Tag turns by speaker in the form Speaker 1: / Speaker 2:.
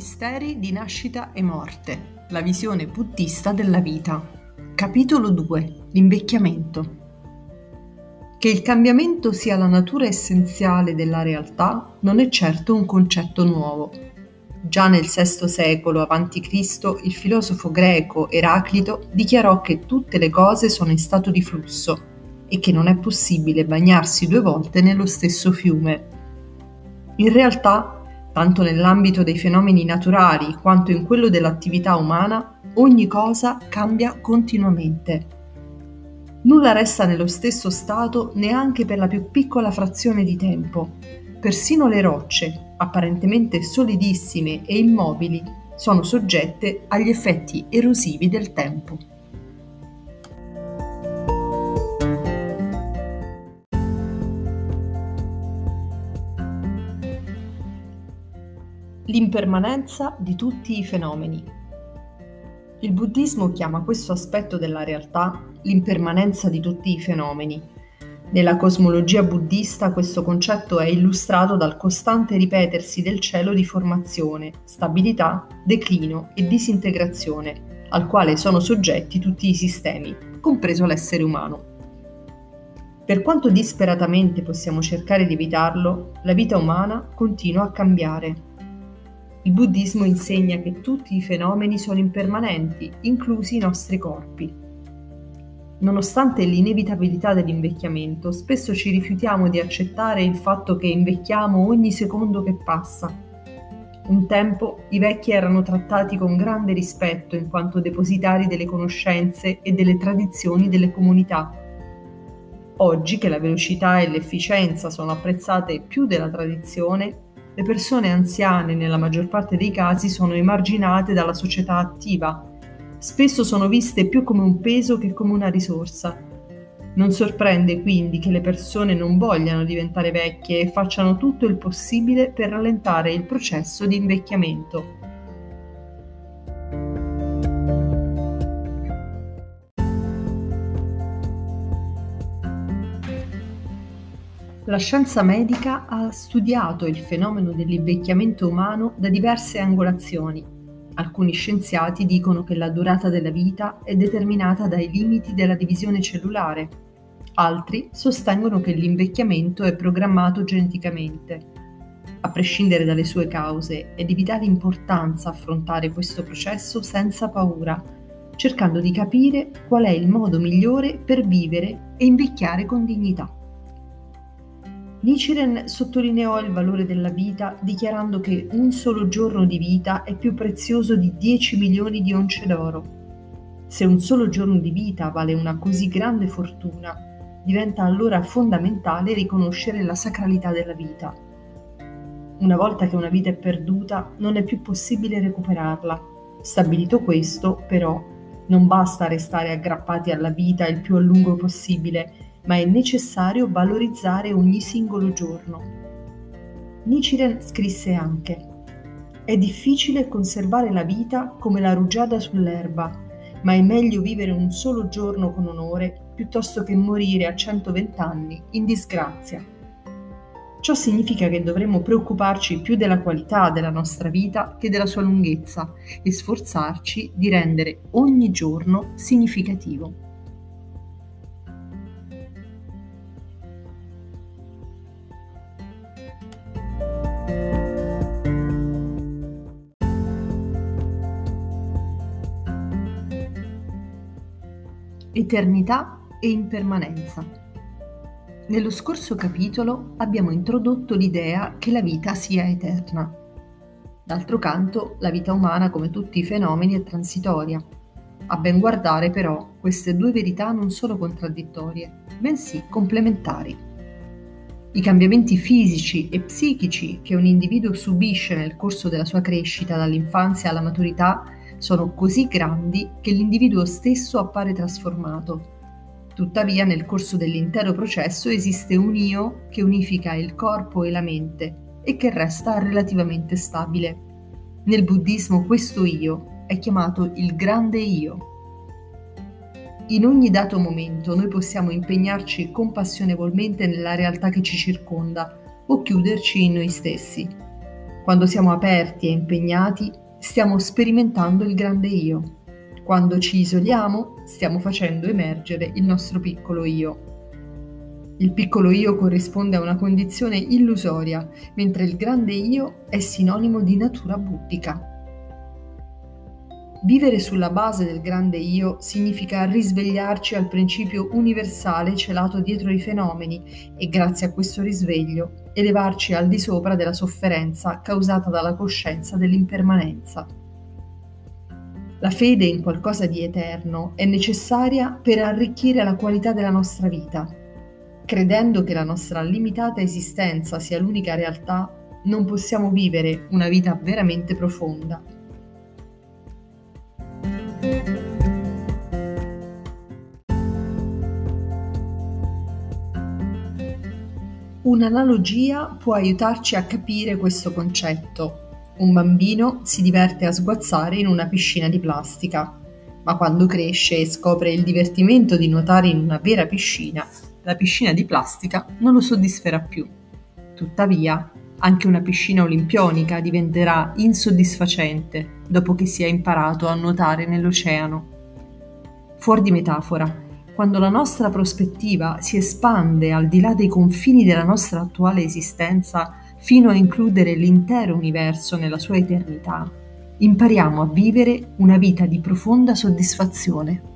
Speaker 1: misteri di nascita e morte, la visione buddista della vita. Capitolo 2. L'invecchiamento. Che il cambiamento sia la natura essenziale della realtà non è certo un concetto nuovo. Già nel VI secolo a.C. il filosofo greco Eraclito dichiarò che tutte le cose sono in stato di flusso e che non è possibile bagnarsi due volte nello stesso fiume. In realtà tanto nell'ambito dei fenomeni naturali quanto in quello dell'attività umana, ogni cosa cambia continuamente. Nulla resta nello stesso stato neanche per la più piccola frazione di tempo. Persino le rocce, apparentemente solidissime e immobili, sono soggette agli effetti erosivi del tempo. L'impermanenza di tutti i fenomeni. Il buddismo chiama questo aspetto della realtà l'impermanenza di tutti i fenomeni. Nella cosmologia buddista questo concetto è illustrato dal costante ripetersi del cielo di formazione, stabilità, declino e disintegrazione, al quale sono soggetti tutti i sistemi, compreso l'essere umano. Per quanto disperatamente possiamo cercare di evitarlo, la vita umana continua a cambiare il buddismo insegna che tutti i fenomeni sono impermanenti, inclusi i nostri corpi. Nonostante l'inevitabilità dell'invecchiamento, spesso ci rifiutiamo di accettare il fatto che invecchiamo ogni secondo che passa. Un tempo i vecchi erano trattati con grande rispetto in quanto depositari delle conoscenze e delle tradizioni delle comunità. Oggi che la velocità e l'efficienza sono apprezzate più della tradizione, le persone anziane nella maggior parte dei casi sono emarginate dalla società attiva. Spesso sono viste più come un peso che come una risorsa. Non sorprende quindi che le persone non vogliano diventare vecchie e facciano tutto il possibile per rallentare il processo di invecchiamento. La scienza medica ha studiato il fenomeno dell'invecchiamento umano da diverse angolazioni. Alcuni scienziati dicono che la durata della vita è determinata dai limiti della divisione cellulare. Altri sostengono che l'invecchiamento è programmato geneticamente. A prescindere dalle sue cause, è di vitale importanza affrontare questo processo senza paura, cercando di capire qual è il modo migliore per vivere e invecchiare con dignità. Nichiren sottolineò il valore della vita dichiarando che un solo giorno di vita è più prezioso di 10 milioni di once d'oro. Se un solo giorno di vita vale una così grande fortuna, diventa allora fondamentale riconoscere la sacralità della vita. Una volta che una vita è perduta, non è più possibile recuperarla. Stabilito questo, però, non basta restare aggrappati alla vita il più a lungo possibile, ma è necessario valorizzare ogni singolo giorno. Nichiren scrisse anche È difficile conservare la vita come la rugiada sull'erba, ma è meglio vivere un solo giorno con onore piuttosto che morire a 120 anni in disgrazia. Ciò significa che dovremmo preoccuparci più della qualità della nostra vita che della sua lunghezza e sforzarci di rendere ogni giorno significativo. Eternità e impermanenza. Nello scorso capitolo abbiamo introdotto l'idea che la vita sia eterna. D'altro canto, la vita umana, come tutti i fenomeni, è transitoria. A ben guardare, però, queste due verità non sono contraddittorie, bensì complementari. I cambiamenti fisici e psichici che un individuo subisce nel corso della sua crescita dall'infanzia alla maturità sono così grandi che l'individuo stesso appare trasformato. Tuttavia nel corso dell'intero processo esiste un io che unifica il corpo e la mente e che resta relativamente stabile. Nel buddismo questo io è chiamato il grande io. In ogni dato momento noi possiamo impegnarci compassionevolmente nella realtà che ci circonda o chiuderci in noi stessi Quando siamo aperti e impegnati, stiamo sperimentando il grande io. Quando ci isoliamo, stiamo facendo emergere il nostro piccolo io. Il piccolo io corrisponde a una condizione illusoria, mentre il grande io è sinonimo di natura buddhica. Vivere sulla base del grande io significa risvegliarci al principio universale celato dietro i fenomeni e grazie a questo risveglio elevarci al di sopra della sofferenza causata dalla coscienza dell'impermanenza. La fede in qualcosa di eterno è necessaria per arricchire la qualità della nostra vita. Credendo che la nostra limitata esistenza sia l'unica realtà, non possiamo vivere una vita veramente profonda. Un'analogia può aiutarci a capire questo concetto. Un bambino si diverte a sguazzare in una piscina di plastica, ma quando cresce e scopre il divertimento di nuotare in una vera piscina, la piscina di plastica non lo soddisferà più. Tuttavia, anche una piscina olimpionica diventerà insoddisfacente dopo che si è imparato a nuotare nell'oceano. Fuori di metafora, quando la nostra prospettiva si espande al di là dei confini della nostra attuale esistenza fino a includere l'intero universo nella sua eternità, impariamo a vivere una vita di profonda soddisfazione.